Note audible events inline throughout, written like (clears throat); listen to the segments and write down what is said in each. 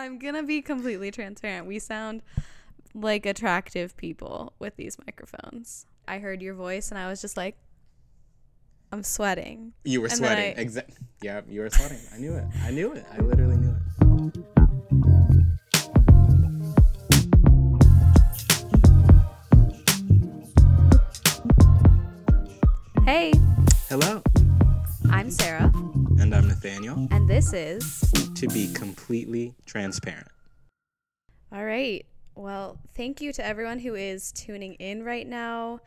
I'm gonna be completely transparent. We sound like attractive people with these microphones. I heard your voice and I was just like, I'm sweating. You were And sweating. I- Exactly. Yeah, you were sweating. I knew it. I knew it. I literally knew it. Hey, Hello. I'm Sarah, And I'm Nathaniel. and this is. To be completely transparent. All right. Well, thank you to everyone who is tuning in right now.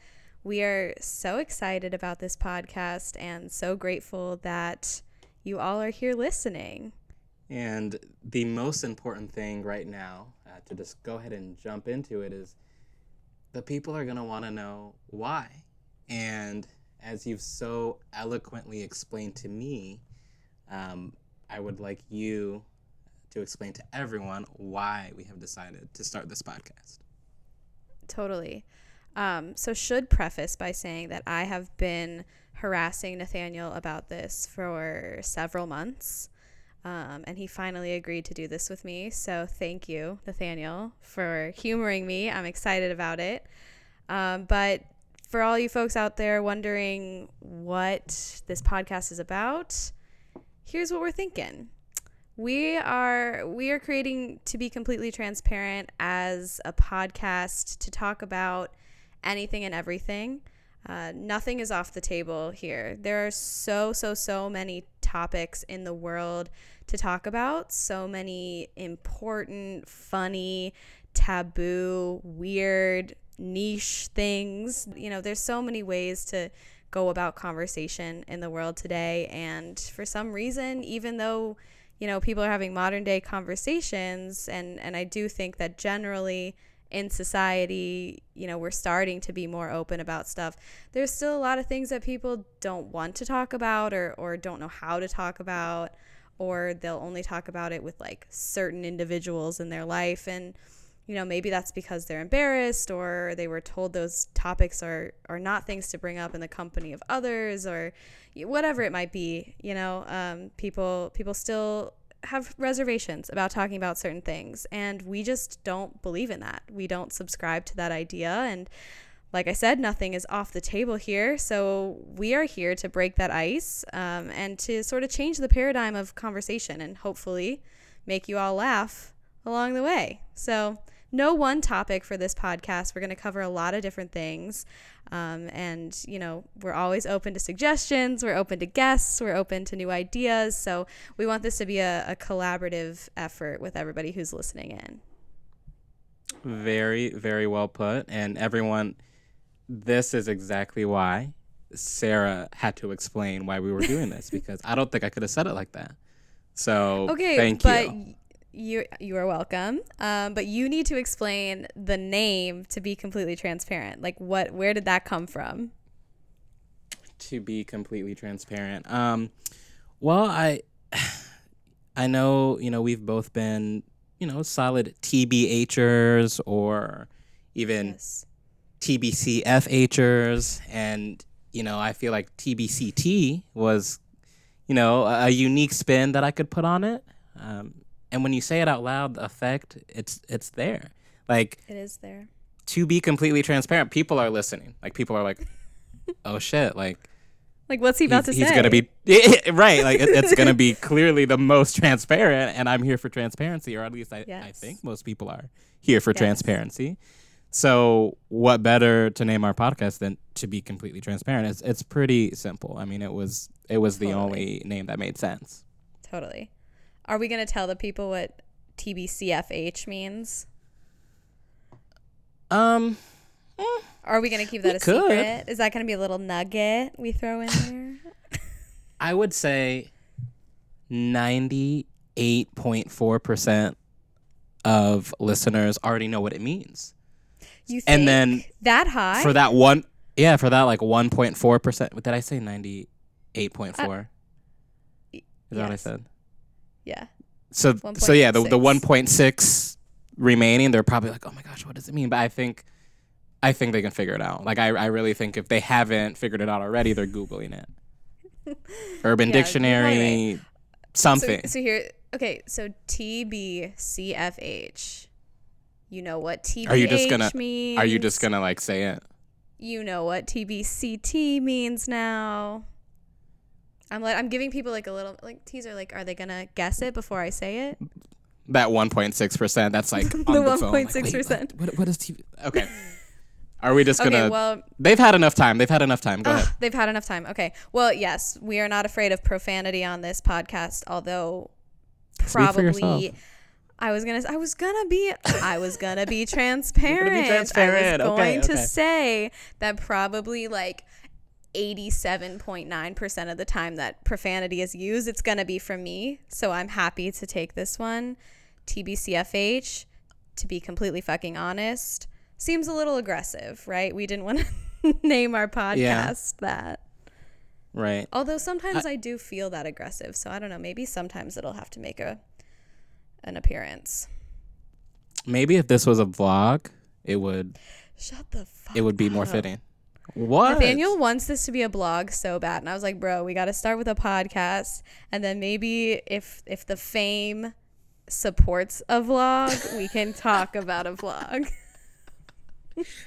We are so excited about this podcast and so grateful that you all are here listening. And the most important thing right now, uh, to just go ahead and jump into it, is the people are going to want to know why. And as you've so eloquently explained to me, um, I would like you to explain to everyone why we have decided to start this podcast. Totally. Um, so, should preface by saying that I have been harassing Nathaniel about this for several months. Um, and he finally agreed to do this with me. So, thank you, Nathaniel, for humoring me. I'm excited about it. Um, but for all you folks out there wondering what this podcast is about, here's what we're thinking. We are we are creating to be completely transparent as a podcast to talk about anything and everything. Uh, nothing is off the table here. There are so so so many topics in the world to talk about so many important funny taboo weird niche things. You know there's so many ways to go about conversation in the world today. And for some reason even though you know people are having modern day conversations and and I do think that generally in society you know we're starting to be more open about stuff. There's still a lot of things that people don't want to talk about or or don't know how to talk about or they'll only talk about it with like certain individuals in their life. And you know maybe that's because they're embarrassed or they were told those topics are are not things to bring up in the company of others or whatever it might be you know um, people people still have reservations about talking about certain things and we just don't believe in that we don't subscribe to that idea and like I said, nothing is off the table here. So we are here to break that ice um, and to sort of change the paradigm of conversation and hopefully make you all laugh along the way. So, no one topic for this podcast. We're going to cover a lot of different things. Um, and, you know, we're always open to suggestions, we're open to guests, we're open to new ideas. So, we want this to be a, a collaborative effort with everybody who's listening in. Very, very well put. And everyone, this is exactly why Sarah had to explain why we were doing this because I don't think I could have said it like that. So (laughs) Okay, thank but you. You you are welcome. Um, but you need to explain the name to be completely transparent. Like what where did that come from? To be completely transparent, um, well, I, (sighs) I know you know we've both been you know solid TBHers or even Yes. TBCFHers, and you know I feel like TBCT was, you know, a, a unique spin that I could put on it. Um, and when you say it out loud, the effect it's it's there. Like It is there. to be completely transparent, people are listening. Like people are like, (laughs) oh shit, like Like what's he about he's, to he's say? He's gonna be (laughs) right. Like it, it's gonna be (laughs) clearly the most transparent, and I'm here for transparency, or at least I, I think most people are here for Yes. transparency. So what better to name our podcast than to be completely transparent? It's it's pretty simple. I mean, it was it was the only name that made sense. Totally. Are we gonna tell the people what TBCFH means? Um, Are we gonna keep that a could. secret? Is that gonna be a little nugget we throw in there? I would say ninety eight point four percent of listeners already know what it means. You think And then that high? for that one yeah for that like 1.4 percent did i say 98.4 is that what i said yeah. so so yeah the, the 1.6. 1.6 remaining they're probably like oh my gosh what does it mean but i think i think they can figure it out like i, I really think if they haven't figured it out already they're googling it (laughs) urban Yeah, dictionary something So, so here Okay, so TBCFH. You know what TBH Are you just gonna- means. Are you just gonna like say it? You know what TBCT means now. I'm like I'm giving people like a little like teaser like are they gonna guess it before I say it? That 1.6 percent. That's like (laughs) The on the 1.6%. wait, What, what is TV? Okay. (laughs) Are we just gonna? Okay, well, they've had enough time. They've had enough time. Go Ugh, ahead. they've had enough time. Okay. Well, yes, we are not afraid of profanity on this podcast, although Speak for yourself. probably I was gonna I was gonna be (laughs) I was gonna be transparent. Be transparent. I was Okay, going to say that probably like 87.9% of the time that profanity is used, it's going to be from me. So I'm happy to take this one. TBCFH, to be completely fucking honest, seems a little aggressive, right? We didn't want to (laughs) name our podcast that. Right. Although sometimes I, do feel that aggressive. So I don't know. Maybe sometimes it'll have to make a an appearance. Maybe if this was a vlog, it would Shut the fuck it would be more fitting. What? Nathaniel wants this to be a blog so bad, and I was like, "Bro, we got to start with a podcast, and then maybe if if the fame supports a vlog, we can (laughs) talk about a vlog." (laughs)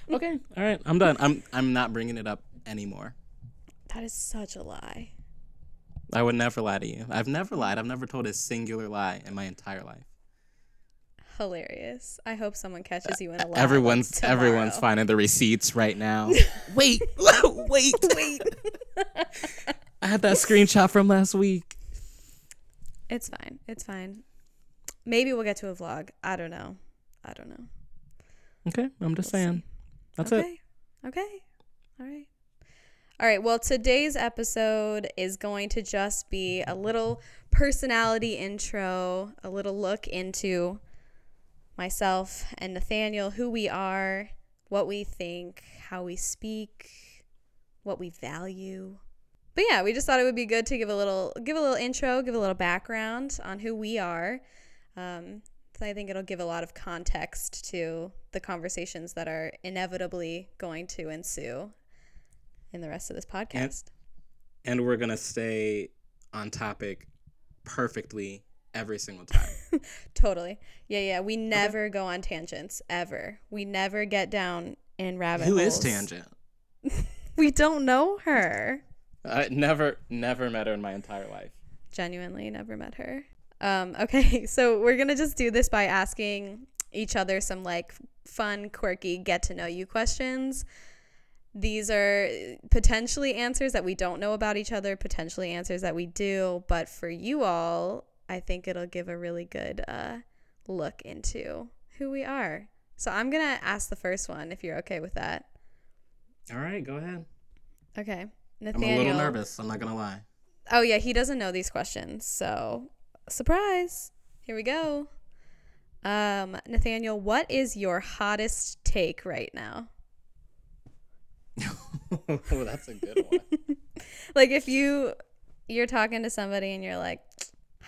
Okay. All right. I'm done. I'm I'm not bringing it up anymore. That is such a lie. I would never lie to you. I've never lied. I've never told a singular lie in my entire life. Hilarious. I hope someone catches you in a lie. everyone's like, everyone's finding the receipts right now. (laughs) (laughs) wait, wait, Wait. (laughs) I had that screenshot from last week. It's fine. It's fine. Maybe we'll get to a vlog. I don't know. I don't know. Okay, I'm just We'll saying. see. That's it. okay. Okay. All right. All right. Well, today's episode is going to just be a little personality intro, a little look into myself and Nathaniel, who we are, what we think, how we speak, what we value. But yeah, we just thought it would be good to give a little give a little intro, give a little background on who we are. Um, so I think it'll give a lot of context to the conversations that are inevitably going to ensue in the rest of this podcast. And and we're gonna stay on topic perfectly every single time. (laughs) totally. Yeah, yeah. We never go on tangents ever. We never get down in rabbit Who holes. is Tangent? (laughs) We don't know her. I never, never met her in my entire life. Genuinely never met her. Um, (laughs) okay, so we're gonna just do this by asking each other some like fun, quirky, get to know you questions. These are potentially answers that we don't know about each other, potentially answers that we do, but for you all, I think it'll give a really good uh, look into who we are. So I'm gonna ask the first one if you're okay with that. All right, go ahead. Okay, Nathaniel. I'm a little nervous. I'm not gonna lie. Oh yeah, he doesn't know these questions. So, surprise. Here we go. Um, Nathaniel, what is your hottest take right now? (laughs) oh, that's a good one. (laughs) Like if you you're talking to somebody and you're like,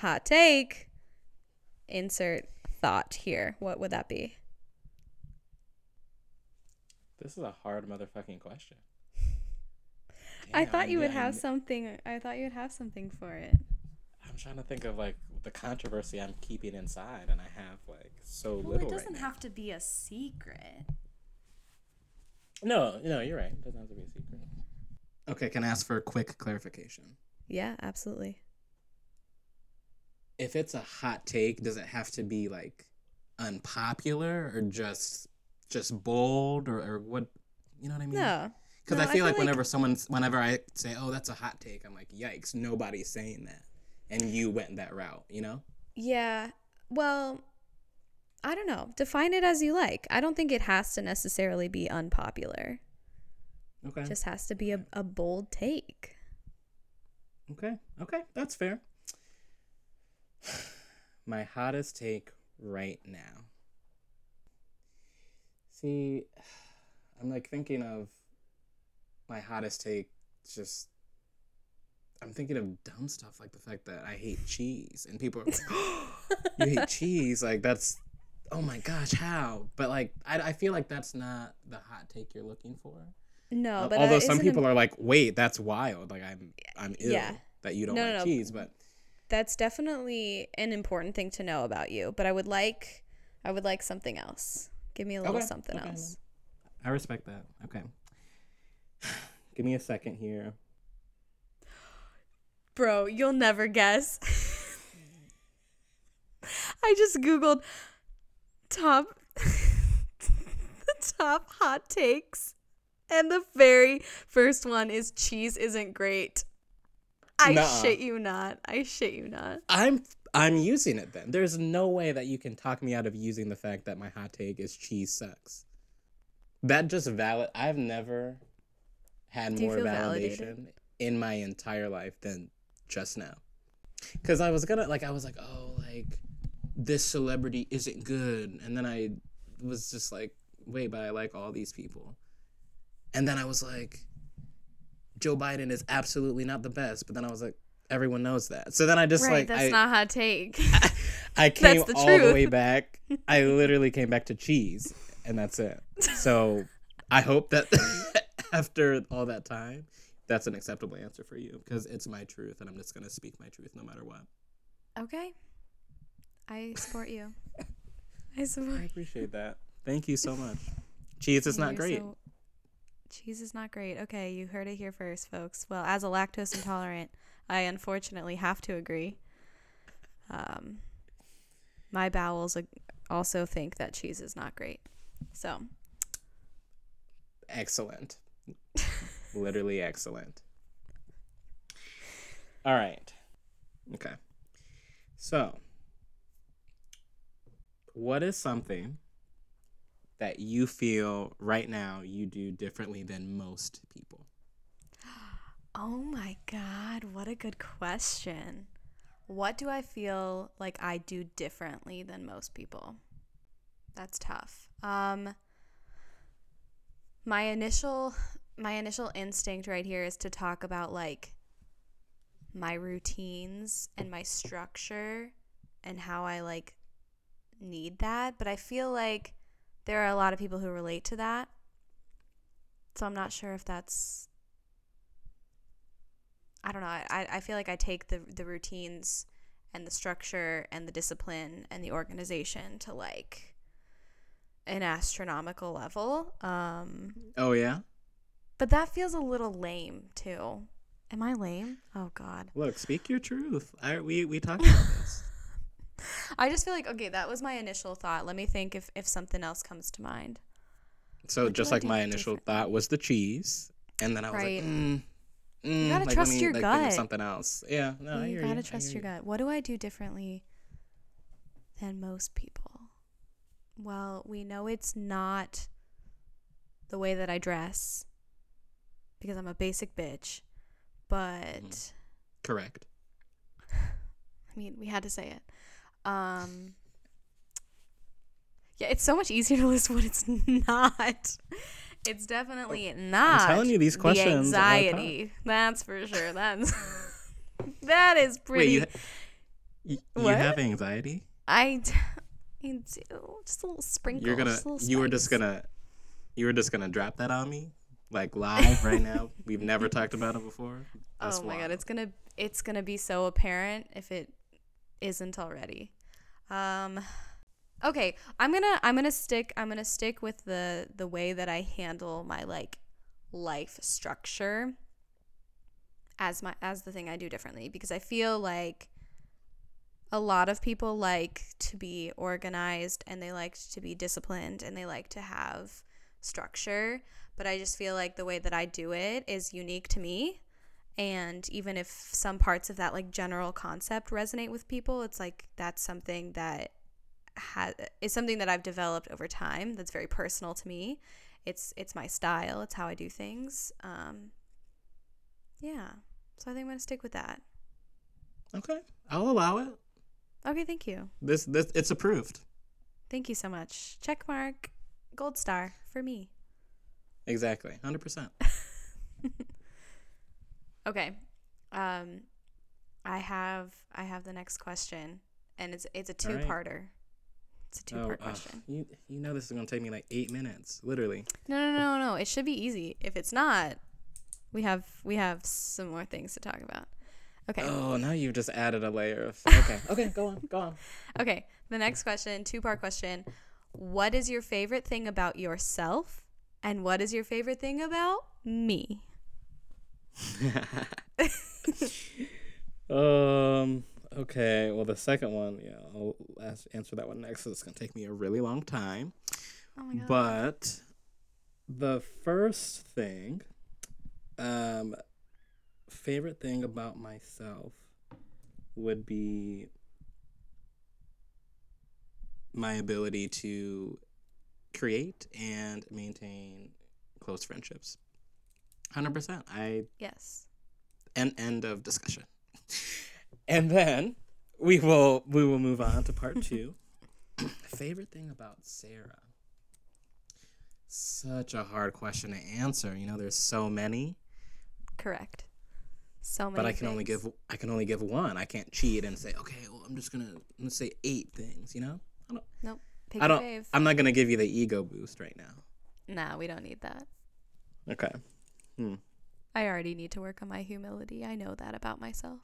"Hot take." Insert thought here. What would that be? This is a hard motherfucking question. (laughs) I thought you would knew- I have something. I thought you would have something for it. I'm trying to think of like the controversy I'm keeping inside, and I have like so Well, little it doesn't right now. have to be a secret. No, no, you're right. It doesn't have to be a secret. Okay, can I ask for a quick clarification? Yeah, absolutely. If it's a hot take, does it have to be like unpopular or just just bold or, or what? You know what I mean? No. Because No, I I feel like like- whenever someone's, whenever I say, "Oh, that's a hot take," I'm like, "Yikes!" Nobody's saying that, and you went that route. You know? Yeah. Well, I don't know. Define it as you like. I don't think it has to necessarily be unpopular. Okay. It just has to be a, a bold take. Okay. Okay. That's fair. My hottest take right now. See, I'm like thinking of my hottest take just I'm thinking of dumb stuff like the fact that I hate cheese and people are like, You hate (laughs) cheese? Like that's oh my gosh, how? But like I, I feel like that's not the hot take you're looking for. No, but although uh, some people are like, wait, that's wild. Like I'm I'm ill Yeah. that you don't No, like no. cheese, but that's definitely an important thing to know about you. But I would like, I would like something else. Give me a little Okay, something okay. else. I respect that. Okay. (sighs) Give me a second here. Bro, you'll never guess. (laughs) I just googled top (laughs) the top hot takes and the very first one is cheese isn't great. I Nuh-uh. shit you not. I shit you not. I'm I'm using it then. There's no way that you can talk me out of using the fact that my hot take is cheese sucks. That just valid. I've never had Do more validation validated? in my entire life than just now. Cuz I was to like I was like, "Oh, like this celebrity isn't good." And then I was just like, "Wait, but I like all these people." And then I was like, Joe Biden is absolutely not the best. But then I was like, everyone knows that. So then I just right, like that's I, not hot take. (laughs) I came the all the way back. I literally came back to cheese, and that's it. So I hope that (laughs) after all that time, that's an acceptable answer for you because it's my truth, and I'm just gonna speak my truth no matter what. okay. I support you. (laughs) I support. I appreciate that. Thank you so much. Cheese is not You're great. so- cheese is not great. Okay, you heard it here first, folks. Well, as a lactose intolerant, I unfortunately have to agree. Um, my bowels also think that cheese is not great. So, Excellent. Literally excellent. All right. Okay. So, what is something that you feel right now you do differently than most people? oh my god, what a good question. What do I feel like I do differently than most people? That's tough. Um my initial my initial instinct right here is to talk about like my routines and my structure and how I like need that, but I feel like there are a lot of people who relate to that. So I'm not sure if that's I don't know. I, I feel like I take the the routines and the structure and the discipline and the organization to like an astronomical level. Um, Oh yeah. but that feels a little lame too. Am I lame? Oh God. Look, speak your truth. I we we talked (laughs) about this. I just feel like okay, that was my initial thought. Let me think if if something else comes to mind. So What just like my initial different? thought was the cheese, and then I was Right. like, mm, mm, gotta like, trust me, your like, gut. something else. Yeah, no, I you hear gotta you. Trust your you. gut. What do I do differently than most people? Well, we know it's not the way that I dress because I'm a basic bitch, but Mhm. Correct. (sighs) I mean, we had to say it. Um, yeah, it's so much easier to list what it's (laughs) not. It's definitely not. I'm telling you, these questions tough. anxiety. That's for sure. That's (laughs) that is pretty. Wait, you, you, you have anxiety? I, do just a little sprinkle. You're gonna you were just gonna you were just gonna drop that on me like live right now. (laughs) We've never talked about it before. That's oh my god, it's gonna it's gonna be so apparent if it isn't already. Um, okay, I'm gonna I'm gonna stick I'm gonna stick with the the way that I handle my like life structure as my as the thing I do differently because I feel like a lot of people like to be organized and they like to be disciplined and they like to have structure, but I just feel like the way that I do it is unique to me. And even if some parts of that like general concept resonate with people, it's like that's something that has is something that I've developed over time that's very personal to me. It's it's my style, it's how I do things. Um yeah. So I think I'm going to stick with that. Okay, I'll allow it. Okay, thank you. This this it's approved. Thank you so much. Check mark, gold star for me. Exactly, hundred percent. (laughs) Okay. Um I have I have the next question and it's it's a two-parter. It's a two-part question. you you know this is gonna take me like eight minutes, literally. No, no, no, no. It should be easy. If it's not, we have we have some more things to talk about. Okay. Oh, now you've just added a layer of. Okay. Okay. Go on. Go on. (laughs) Okay. The next question, two part question. What is your favorite thing about yourself? And what is your favorite thing about me? Um. Okay. Well, the second one, yeah, I'll ask, answer that one next. So it's gonna take me a really long time. Oh my god. But the first thing, um, favorite thing about myself would be my ability to create and maintain close friendships. 100%. I yes. end end of discussion. (laughs) and then we will we will move on to part 2. (laughs) favorite thing about Sarah. Such a hard question to answer. You know, there's so many, Correct. So many but I can only give I can only give one. I can't cheat and say, okay, well, I'm just gonna let's say eight things. You know, I don't. Nope. Pick I don't. I'm not gonna give you the ego boost right now. Nah, we don't need that. Okay. Hmm. I already need to work on my humility. I know that about myself.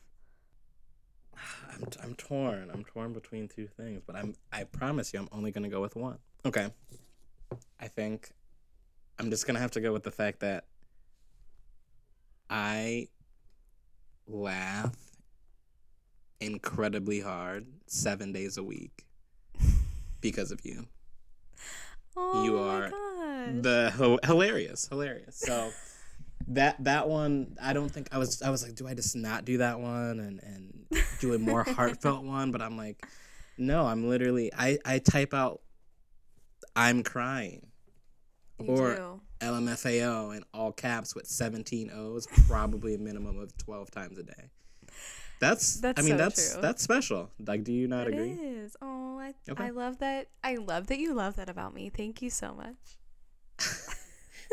(sighs) I'm I'm torn. I'm torn between two things, but I'm I promise you, I'm only gonna go with one. Okay. I think I'm just gonna have to go with the fact that I laugh incredibly hard seven days a week (laughs) because of you. Oh You my are. The hi- hilarious, hilarious. So that that one, I don't think I was. I was like, do I just not do that one and and do a more (laughs) heartfelt one? But I'm like, no, I'm literally. I I type out, I'm crying, You or do. LMFAO in all caps with 17 O's, probably a minimum of 12 times a day. That's, That's I mean so that's true. that's special. Like, do you not It agree? is. Oh, I, Okay. I love that. I love that you love that about me. Thank you so much. (laughs)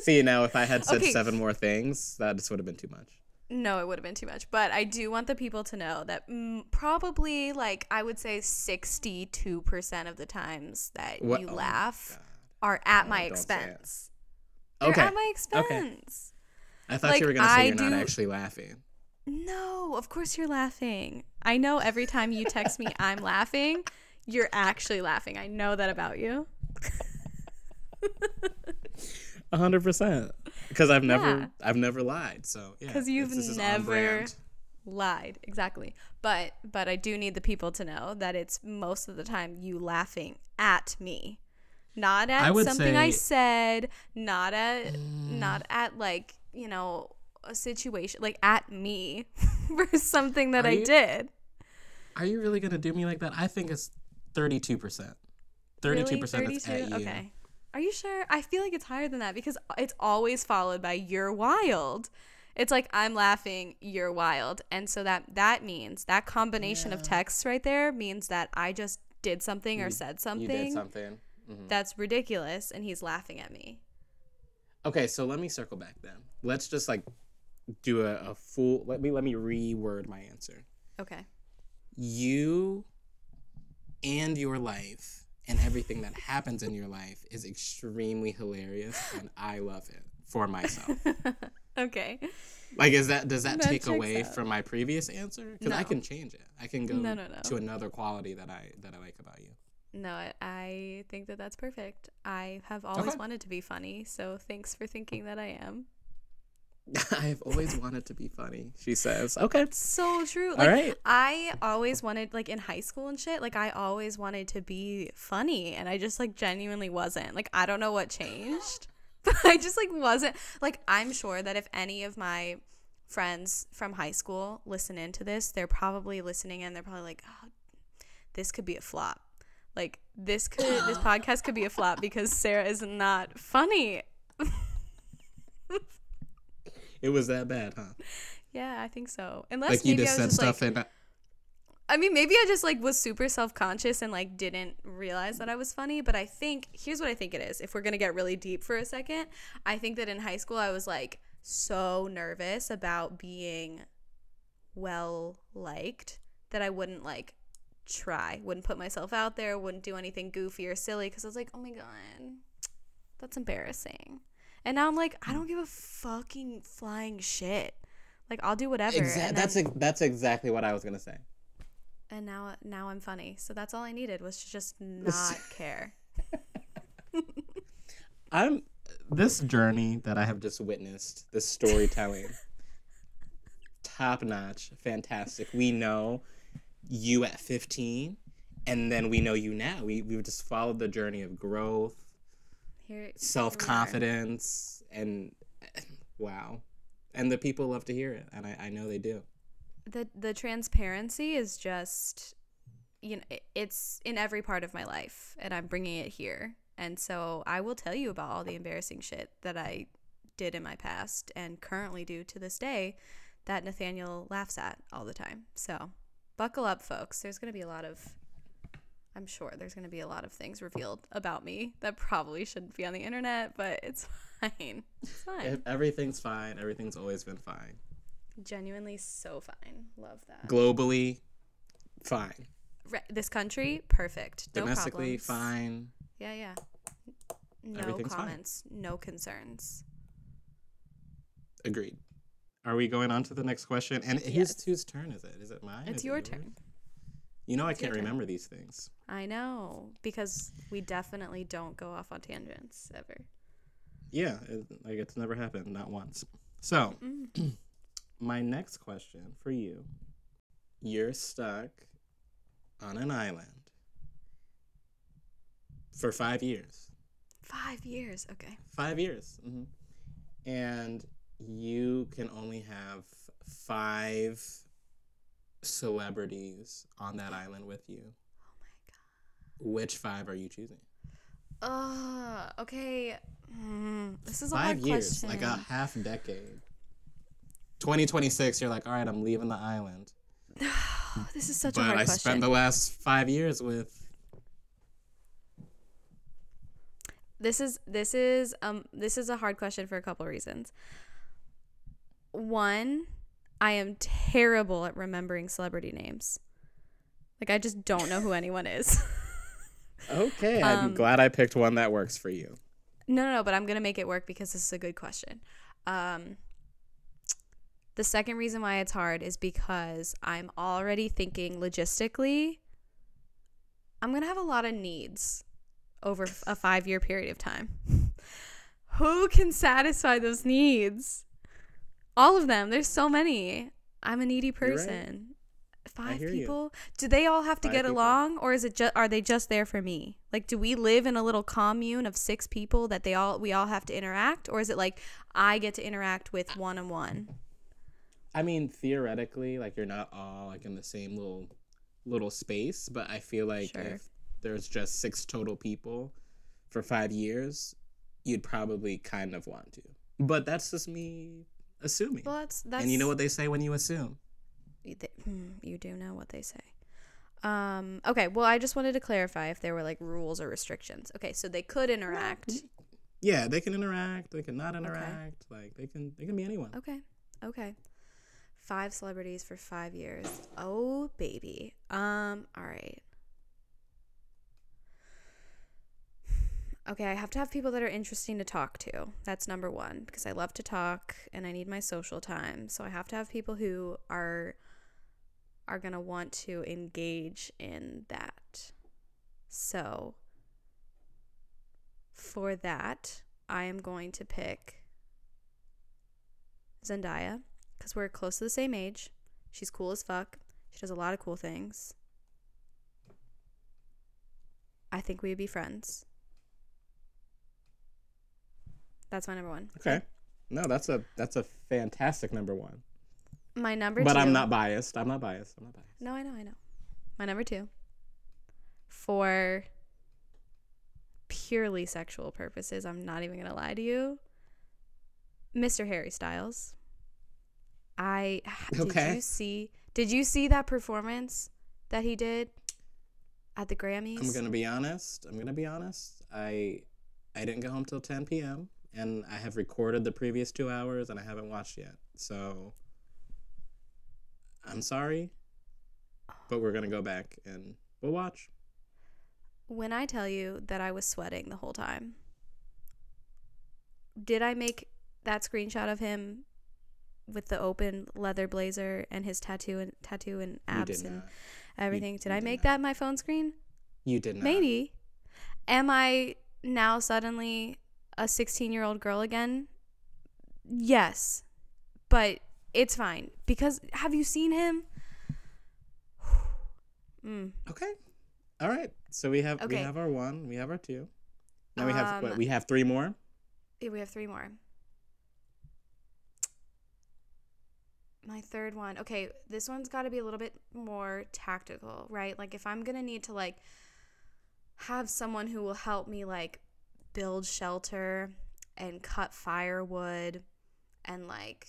(laughs) See now, if I had said Okay. seven more things, that just would have been too much. No, it would have been too much. But I do want the people to know that mm, probably, like, I would say 62% of the times that What- you oh laugh are at Oh, my it. expense. They're Okay. at my expense. I thought Like, you were gonna say I you're not actually laughing. No, of course you're laughing. I know every time you text me, I'm laughing. You're actually laughing. I know that about you. (laughs) A hundred percent. Because I've never, Yeah. I've never lied. So yeah. Because you've this is never- brand. Lied, exactly. But but I do need the people to know that it's most of the time you laughing at me. Not at would something I said, not at mm. not at like, you know, a situation like at me (laughs) for something that I you- did. Are you really gonna do me like that? I think it's thirty-two percent. Thirty-two percent. that's at you. Okay. Are you sure? I feel like it's higher than that because it's always followed by you're wild. It's like I'm laughing, you're wild. And so that that means that combination of texts right there means that I just did something or You- said You something did something. Mhm. that's ridiculous and he's laughing at me. Okay, so let me circle back then. Let's just like do a, a full. Let me let me reword my answer. Okay. You and your life and everything that happens in your life is extremely hilarious, and I love it for myself. (laughs) okay. Like, is that does that, That take away out. from my previous answer? Because I can change it. I can go No, no, no. to another quality that I that I like about you. No, I, I think that that's perfect. I have always Okay. wanted to be funny, so thanks for thinking that I am. (laughs) I've always wanted to be funny. She says, "Okay, So true. all Like, right." I always wanted like in high school and shit, like I always wanted to be funny and I just like genuinely wasn't. Like I don't know what changed. (laughs) But I just like wasn't like I'm sure that if any of my friends from high school listen into this, they're probably listening and they're probably like, "Oh, this could be a flop." Like this could this (gasps) podcast could be a flop because Sarah is not funny. (laughs) It was that bad, huh? Yeah, I think so. Unless Like you maybe just I was said just stuff like and uh, I mean, maybe I just like was super self conscious and like didn't realize that I was funny. But I think here's what I think it is. If we're gonna get really deep for a second, I think that in high school I was like so nervous about being well liked that I wouldn't like try, wouldn't put myself out there, wouldn't do anything goofy or silly because I was like, oh my god, that's embarrassing. And now I'm like, I mm. don't give a fucking flying shit. Like I'll do whatever. Exa- that's then- ex- that's exactly what I was gonna say. and now now I'm funny. So that's all I needed was to just (laughs) not care. (laughs) I'm this journey that I have just witnessed, this storytelling, (laughs) top notch, fantastic. We know you at 15, and then we know you now. We we've just followed the journey of growth, Here self confidence, and (sighs) wow. And the people love to hear it, and I, I know they do. the the transparency is just you know it- it's in every part of my life and i'm bringing it here and so i will tell you about all the embarrassing shit that i did in my past and currently do to this day that nathaniel laughs at all the time so buckle up folks there's going to be a lot of i'm sure there's going to be a lot of things revealed about me that probably shouldn't be on the internet but it's (laughs) fine it's fine If everything's fine. Everything's always been fine. genuinely so fine love that Globally, fine. Re- this country, perfect. No Domestically, problems. fine. Yeah, yeah. No Everything's fine. comments, no concerns. Agreed. Are we going on to the next question? And whose Yes. whose turn is it? Is it mine? It's Is it your yours? turn. You know I can't remember these things. I know because we definitely don't go off on tangents ever. Yeah, it, like it's never happened, not once. So, Mm. (clears throat) my next question for you: You're stuck on an island for five years. Five years. Okay. Five years. hmm And you can only have five celebrities on that island with you. Oh my god, Which five are you choosing? Uh, okay. Mm, this is a Five hard years, question. like a half decade. 2026, you're like, all right, I'm leaving the island. (sighs) this is such a hard I question. But I spent the last five years with. this is this is um this is a hard question for a couple reasons. One, I am terrible at remembering celebrity names. Like I just don't know who anyone is. (laughs) Okay, I'm Um, glad I picked one that works for you. no, no, no, but I'm gonna make it work because this is a good question. Um, the second reason why it's hard is because I'm already thinking logistically. I'm gonna have a lot of needs over a five year period of time. (laughs) Who can satisfy those needs? All of them. There's so many. I'm a needy You're right. person. Five hear you. people. Do they all have to Five get people. along, or is it just are they just there for me? Like, do we live in a little commune of six people that they all we all have to interact, or is it like I get to interact with one on one? I mean, theoretically, like you're not all like in the same little little space, but I feel like Sure. if there's just six total people for five years, you'd probably kind of want to. But that's just me assuming. Well, that's that's. and you know what they say when you assume. You, th- hmm, you do know what they say. Um, okay, well, I just wanted to clarify if there were like rules or restrictions. Okay, so they could interact. Yeah, they can interact. They can not interact. Like they can. They can be anyone. Okay, okay. Five celebrities for five years. Oh, baby. Um, all right. Okay, I have to have people that are interesting to talk to. That's number one because I love to talk and I need my social time. So I have to have people who are are going to want to engage in that. So for that, I am going to pick Zendaya because we're close to the same age. She's cool as fuck. She does a lot of cool things. I think we would be friends. That's my number one. Okay. No, that's a that's a fantastic number one. My number But two. I'm not biased. I'm not biased. I'm not biased. No, I know, I know. My number two. For purely sexual purposes, I'm not even gonna lie to you. Mr. Harry Styles. I (sighs) did you see did you see that performance that he did at the Grammys? I'm gonna be honest. I'm gonna be honest. I I didn't get home till 10 p.m. and I have recorded the previous two hours and I haven't watched yet. So I'm sorry, but we're gonna go back and we'll watch. when I tell you that I was sweating the whole time, did I make that screenshot of him with the open leather blazer and his tattoo and tattoo and abs and everything. did you I did make not. that my phone screen? You did not. Maybe. Am I now suddenly a 16 year old girl again? Yes. But it's fine. Because have you seen him? (sighs) mm. Okay. All right. So we have we have our one. We have our two. Now we have what? Um, We have three more. Yeah, we have three more. My third one. Okay, this one's got to be a little bit more tactical, right? Like if I'm going to need to like have someone who will help me like build shelter and cut firewood and like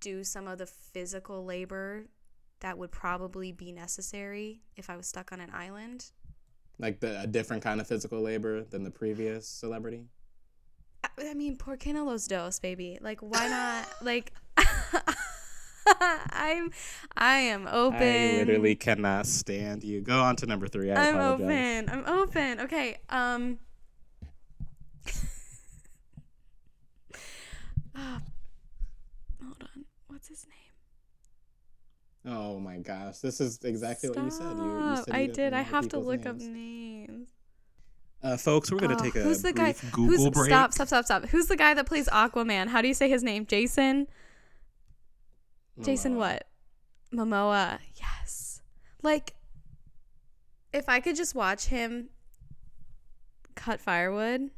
do some of the physical labor that would probably be necessary if I was stuck on an island. Like the a different kind of physical labor than the previous celebrity. I- I mean, por qué no los dos, baby? Like, why not? like, (laughs) I'm, I am open. I literally cannot stand you. Go on to number three. I I'm apologize. open. I'm open. Okay. Um. (laughs) Ah, hold on. What's his name? Oh my gosh, this is exactly what you said. You, you said I you didn't did. I have to look up names. names. Uh, folks, we're gonna Oh, take a who's the guy? Google who's break. stop? Stop! Stop! Stop! Who's the guy that plays Aquaman? How do you say his name? Jason. Jason what? Momoa. Yes. Like if I could just watch him cut firewood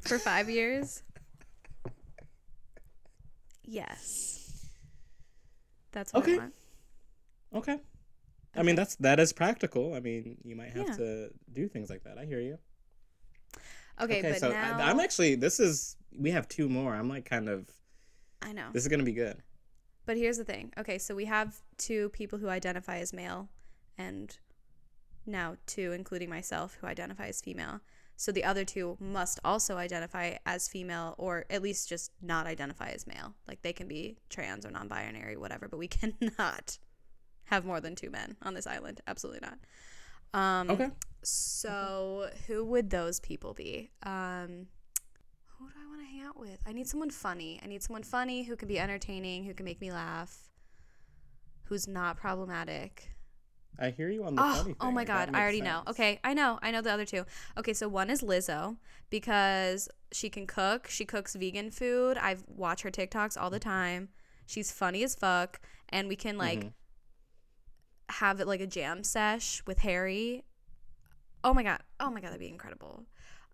for 5 years. Yes. That's what Okay. I want. Okay. I mean that's that is practical. I mean you might have Yeah. to do things like that. I hear you. Okay, but so now I, I'm actually this is we have two more. I'm like kind of I know. this is gonna be good. But here's the thing. Okay, so we have two people who identify as male and now two including myself who identify as female. So the other two must also identify as female or at least just not identify as male. Like they can be trans or non-binary whatever, but we (laughs) cannot have more than two men on this island. Absolutely not. Um Okay. So who would those people be? Um who do I want to hang out with? I need someone funny. I need someone funny who can be entertaining, who can make me laugh, who's not problematic. I hear you on the Oh, funny oh my god, I already know. Okay, I know. I know the other two. Okay, so one is Lizzo because she can cook. She cooks vegan food. I watch her TikToks all the time. She's funny as fuck and we can like Mhm. have it like a jam sesh with Harry. Oh my god. Oh my god, that'd be incredible.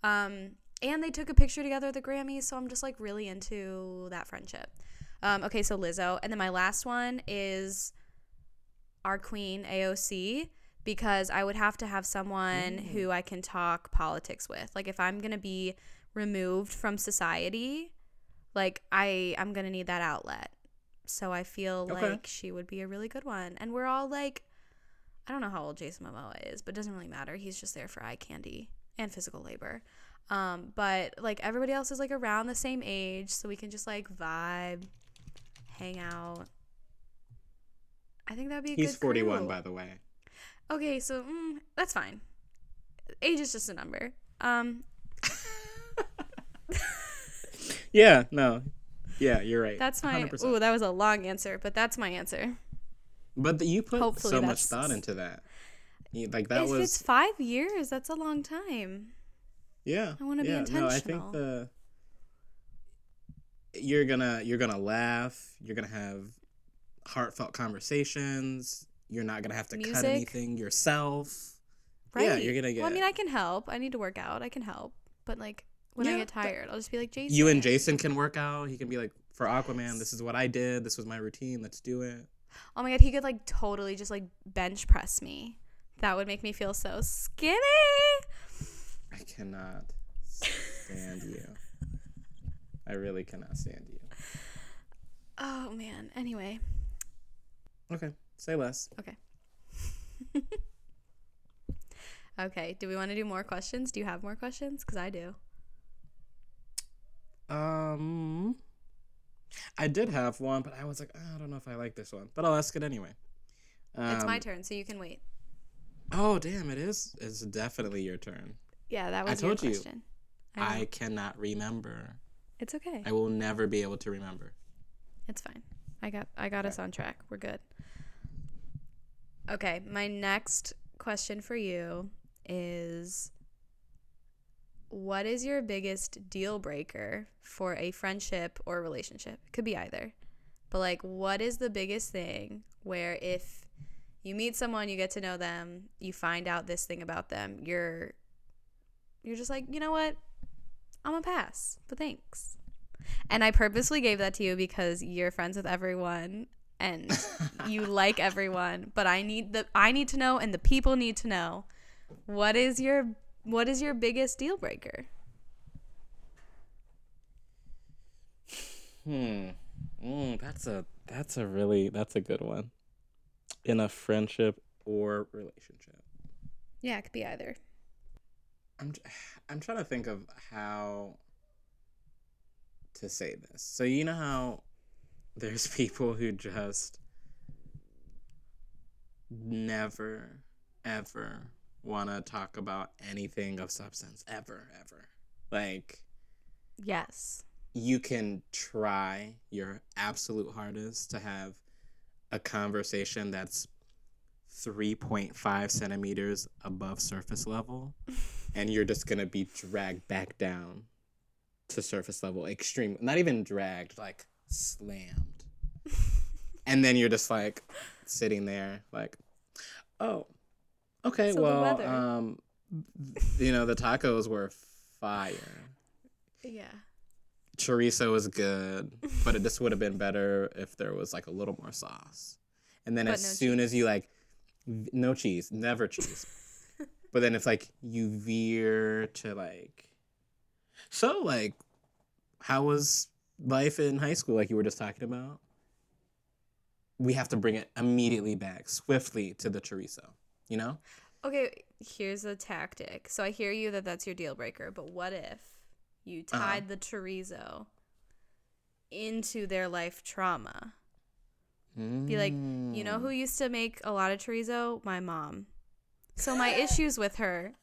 Um and they took a picture together at the Grammys, so I'm just like really into that friendship. Um okay, so Lizzo and then my last one is our queen AOC because I would have to have someone who I can talk politics with. Like if I'm going to be removed from society, like I I'm going to need that outlet. So I feel Okay. like she would be a really good one. And we're all like I don't know how old Jason Momoa is, but it doesn't really matter. He's just there for eye candy and physical labor. Um, but like everybody else is like around the same age, so we can just like vibe, hang out. I think that'd be a He's 41 crew. by the way. Okay, so mm, that's fine. Age is just a number. Um, (laughs) Yeah, no. Yeah, you're right. that's my. 100%. Ooh, that was a long answer, but that's my answer. But the, you put Hopefully so much thought into that. You- Like that if was it's five years, that's a long time. Yeah. I wanna be yeah, No, I think the you're gonna you're gonna laugh. You're gonna have heartfelt conversations. You're not gonna have to cut anything yourself. Right? Yeah, you're gonna get Well, I mean, I can help. I need to work out. I can help, but like when I get tired, I'll just be like Jason. you and Jason can work out. He can be like, for Aquaman, this is what I did. This was my routine. Let's do it. Oh my god, he could like totally just like bench press me. That would make me feel so skinny. I cannot stand you. I really cannot stand you. Oh man. Anyway, Okay, say less. okay. (laughs) Okay. Do we want to do more questions? Do you have more questions? Because I do. Um, I did have one, but I was like, I don't know if I like this one, but I'll ask it anyway. Um, it's my turn, so you can wait. Oh, damn! It is. It's definitely your turn. Yeah, that was I told your you. question. I cannot remember. It's okay. I will never be able to remember. It's fine. I got I got us on track. We're good. Okay, my next question for you is what is your biggest deal breaker for a friendship or relationship? It could be either. But like what is the biggest thing where if you meet someone, you get to know them, you find out this thing about them, you're you're just like, "You know what? I'm a pass." But thanks. And I purposely gave that to you because you're friends with everyone and (laughs) you like everyone, but I need the I need to know and the people need to know what is your what is your biggest deal breaker? Hmm. Mm, that's a that's a really that's a good one. In a friendship or relationship. Yeah, it could be either. I'm I'm trying to think of how to say this. So you know how there's (laughs) people who just never ever want to talk about anything of substance ever ever. Like Yes. you can try your absolute hardest to have a conversation that's 3.5 centimeters above surface level (laughs) and you're just gonna be dragged back down to surface level extreme not even dragged like slammed (laughs) and then you're just like sitting there like oh okay So well um you know the tacos were fire Yeah. chorizo was good, but it just would have been better if there was like a little more sauce. And then But as no soon as you like, no cheese, never cheese. (laughs) but then it's like you veer to like, so like, how was life in high school? Like you were just talking about. We have to bring it immediately back, swiftly to the chorizo. You know? Okay, here's a tactic. So I hear you that that's your deal breaker, but what if you Uh-huh. tied the chorizo into their life trauma? Be like, you know Mm. who used to make a lot of chorizo? My mom. So my (laughs) issues with her.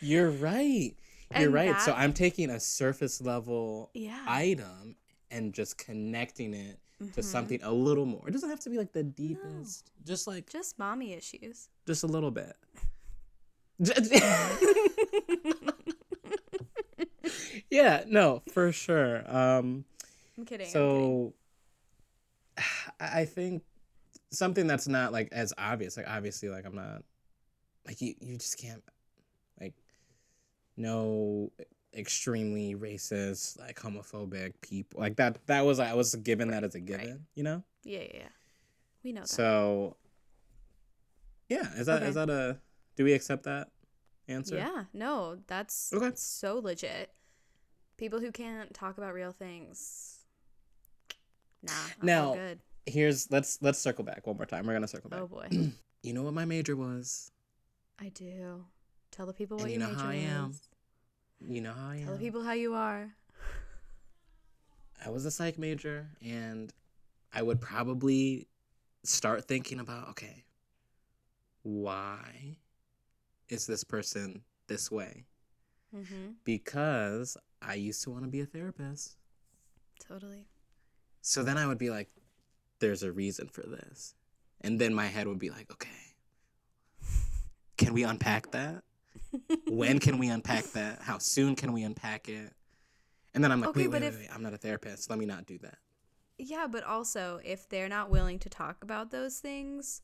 You're right. You're And right. So I'm taking a surface level Yeah. item and just connecting it to Mhm. something a little more. It doesn't have to be like the deepest. Just like Just mommy issues. just a little bit. (laughs) (laughs) yeah, no, for sure. Um I'm kidding. I'm kidding. so (sighs) I think something that's not like as obvious, like obviously like I'm not like you you just can't like no extremely racist, like homophobic people. Like that that was I was given that as a given, you know? Yeah, yeah, yeah. We know that. So yeah, is that is Okay. that a do we accept that answer? Yeah, no, that's Okay. so legit. People who can't talk about real things. Nah, Now, good. Here's let's let's circle back one more time. We're gonna circle back. Oh boy. (clears throat) You know what my major was? I do. Tell the people And what you your know major how I am. is. You know how I am. Tell the people how you are. I was a psych major and I would probably start thinking about okay, why is this person this way? Mm-hmm. Because I used to want to be a therapist. Totally. So then I would be like, there's a reason for this. And then my head would be like, okay, can we unpack that? when can we unpack that? How soon can we unpack it? And then I'm like, Okay, wait, wait, but wait, if- wait, I'm not a therapist. Let me not do that. Yeah, but also if they're not willing to talk about those things,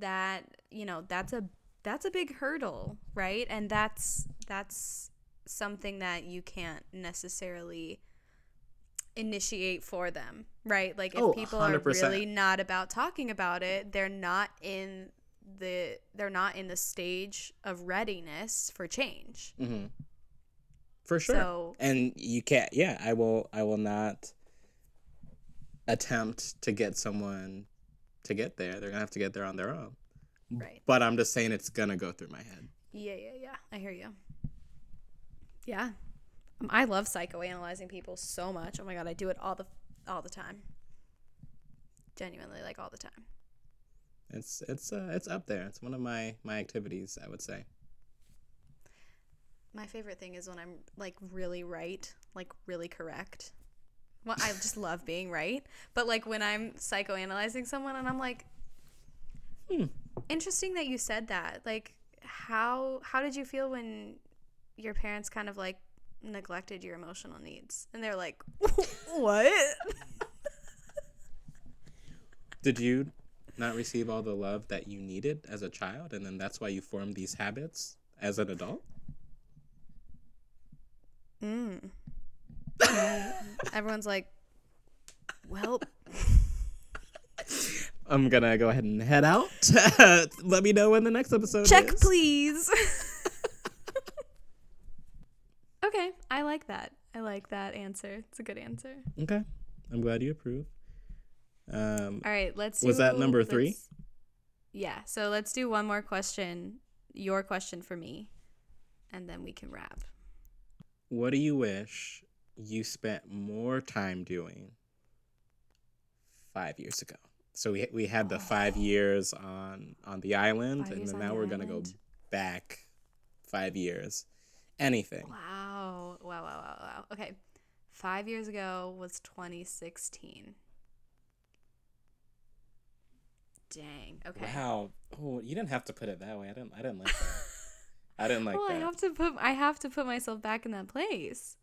that you know that's a that's a big hurdle, right? And that's that's something that you can't necessarily initiate for them, right? Like if Oh, people are 100%. really not about talking about it, they're not in the they're not in the stage of readiness for change. hmm For sure. So and you can't. Yeah, I will. I will not attempt to get someone to get there. They're gonna have to get there on their own. right. But I'm just saying it's gonna go through my head. Yeah, yeah, yeah. I hear you. Yeah. Um, I love psychoanalyzing people so much. Oh my god, I do it all the all the time. Genuinely, like all the time. It's it's uh it's up there. It's one of my my activities. I would say. My favorite thing is when I'm like really right, like really correct. Well, I just love being right. But like when I'm psychoanalyzing someone and I'm like, Hmm. interesting that you said that. Like, how how did you feel when your parents kind of like neglected your emotional needs? And they're like, (laughs) what? (laughs) Did you not receive all the love that you needed as a child, and then that's why you formed these habits as an adult? Mm. (laughs) Everyone's like, well, I'm gonna go ahead and head out. Let me know when the next episode check is. please. okay, I like that. I like that answer. It's a good answer. Okay, I'm glad you approve. Um, All right, let's. Was that number three? Yeah. So let's do one more question. Your question for me, and then we can wrap. what do you wish you spent more time doing five years ago? So we we had the five years on on the island, Five and then now the we're gonna go back five years. Anything. Wow. Wow. Wow. Wow. Wow. Okay. Five years ago was 2016. Dang. Okay. Wow. Oh, you didn't have to put it that way. I didn't. I didn't like that. I didn't like (laughs) well, I have to put I have to put myself back in that place.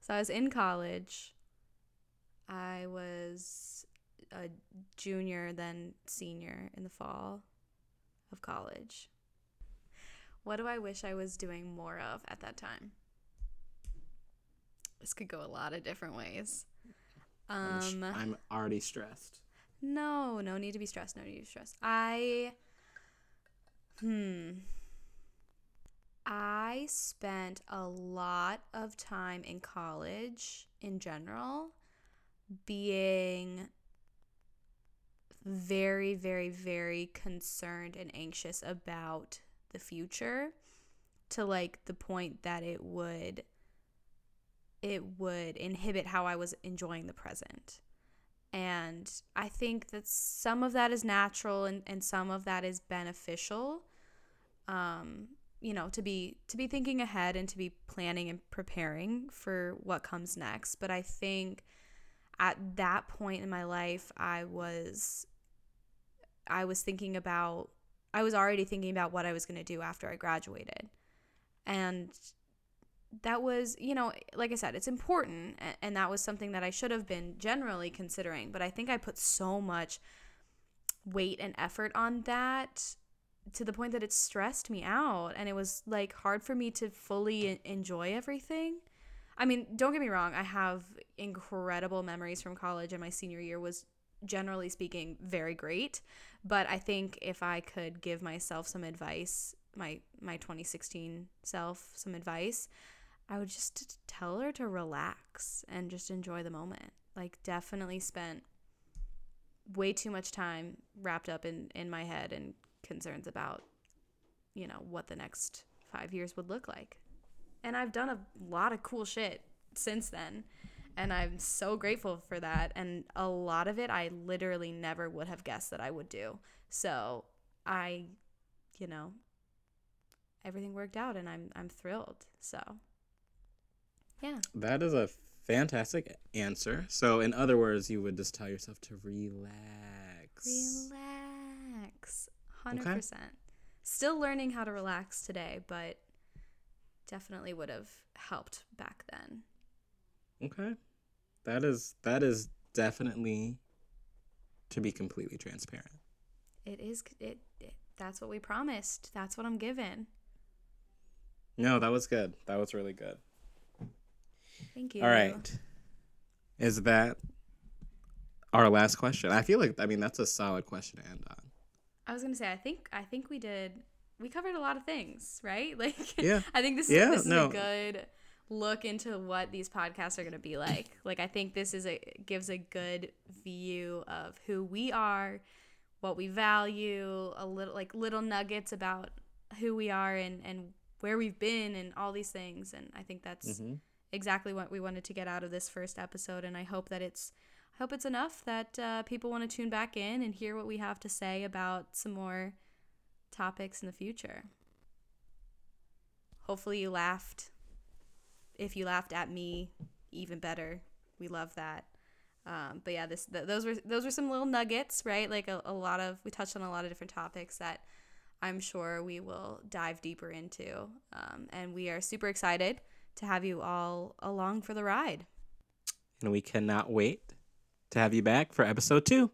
So I was in college. I was a junior, then senior in the fall of college. What do I wish I was doing more of at that time? This could go a lot of different ways. I'm, Um, I'm already stressed. no, no need to be stressed. No need to be stressed. I, hmm. I spent a lot of time in college in general being very, very, very concerned and anxious about the future to like the point that it would it would inhibit how I was enjoying the present. And I think that some of that is natural and, and some of that is beneficial. Um, you know, to be to be thinking ahead and to be planning and preparing for what comes next. But I think at that point in my life I was I was thinking about I was already thinking about what I was going to do after I graduated. And that was, you know, like I said, it's important. And that was something that I should have been generally considering. But I think I put so much weight and effort on that to the point that it stressed me out. And it was like hard for me to fully enjoy everything. I mean, don't get me wrong, I have incredible memories from college, and my senior year was generally speaking very great but i think if i could give myself some advice my my 2016 self some advice i would just tell her to relax and just enjoy the moment like definitely spent way too much time wrapped up in in my head and concerns about you know what the next 5 years would look like and i've done a lot of cool shit since then and I'm so grateful for that. And a lot of it I literally never would have guessed that I would do. So I, you know, everything worked out and I'm I'm thrilled. So yeah. That is a fantastic answer. So, in other words, you would just tell yourself to relax. Relax. 100%. Still learning how to relax today, but definitely would have helped back then. Okay. That is that is definitely to be completely transparent. It is it, it that's what we promised. That's what I'm given. No, that was good. That was really good. Thank you. All right. Is that our last question? I feel like I mean that's a solid question to end on. I was gonna say I think I think we did we covered a lot of things, right? (laughs) Like Yeah. I think this Yeah, is this no. is a good look into what these podcasts are gonna be like. like I think this is a gives a good view of who we are, what we value, a little like little nuggets about who we are and and where we've been and all these things. And I think that's Mhm. Exactly what we wanted to get out of this first episode. And I hope that it's I hope it's enough that uh, people want to tune back in and hear what we have to say about some more topics in the future. hopefully you laughed. If you laughed at me, even better. We love that. Um, but yeah, this th- those were those were some little nuggets, right? Like a, a lot of we touched on a lot of different topics that I'm sure we will dive deeper into, um, and we are super excited to have you all along for the ride. And we cannot wait to have you back for episode two.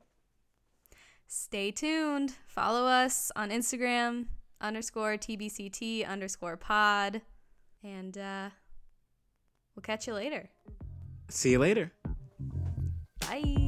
Stay tuned. Follow us on Instagram underscore TBCT underscore pod, and uh, we'll catch you later. See you later. Bye.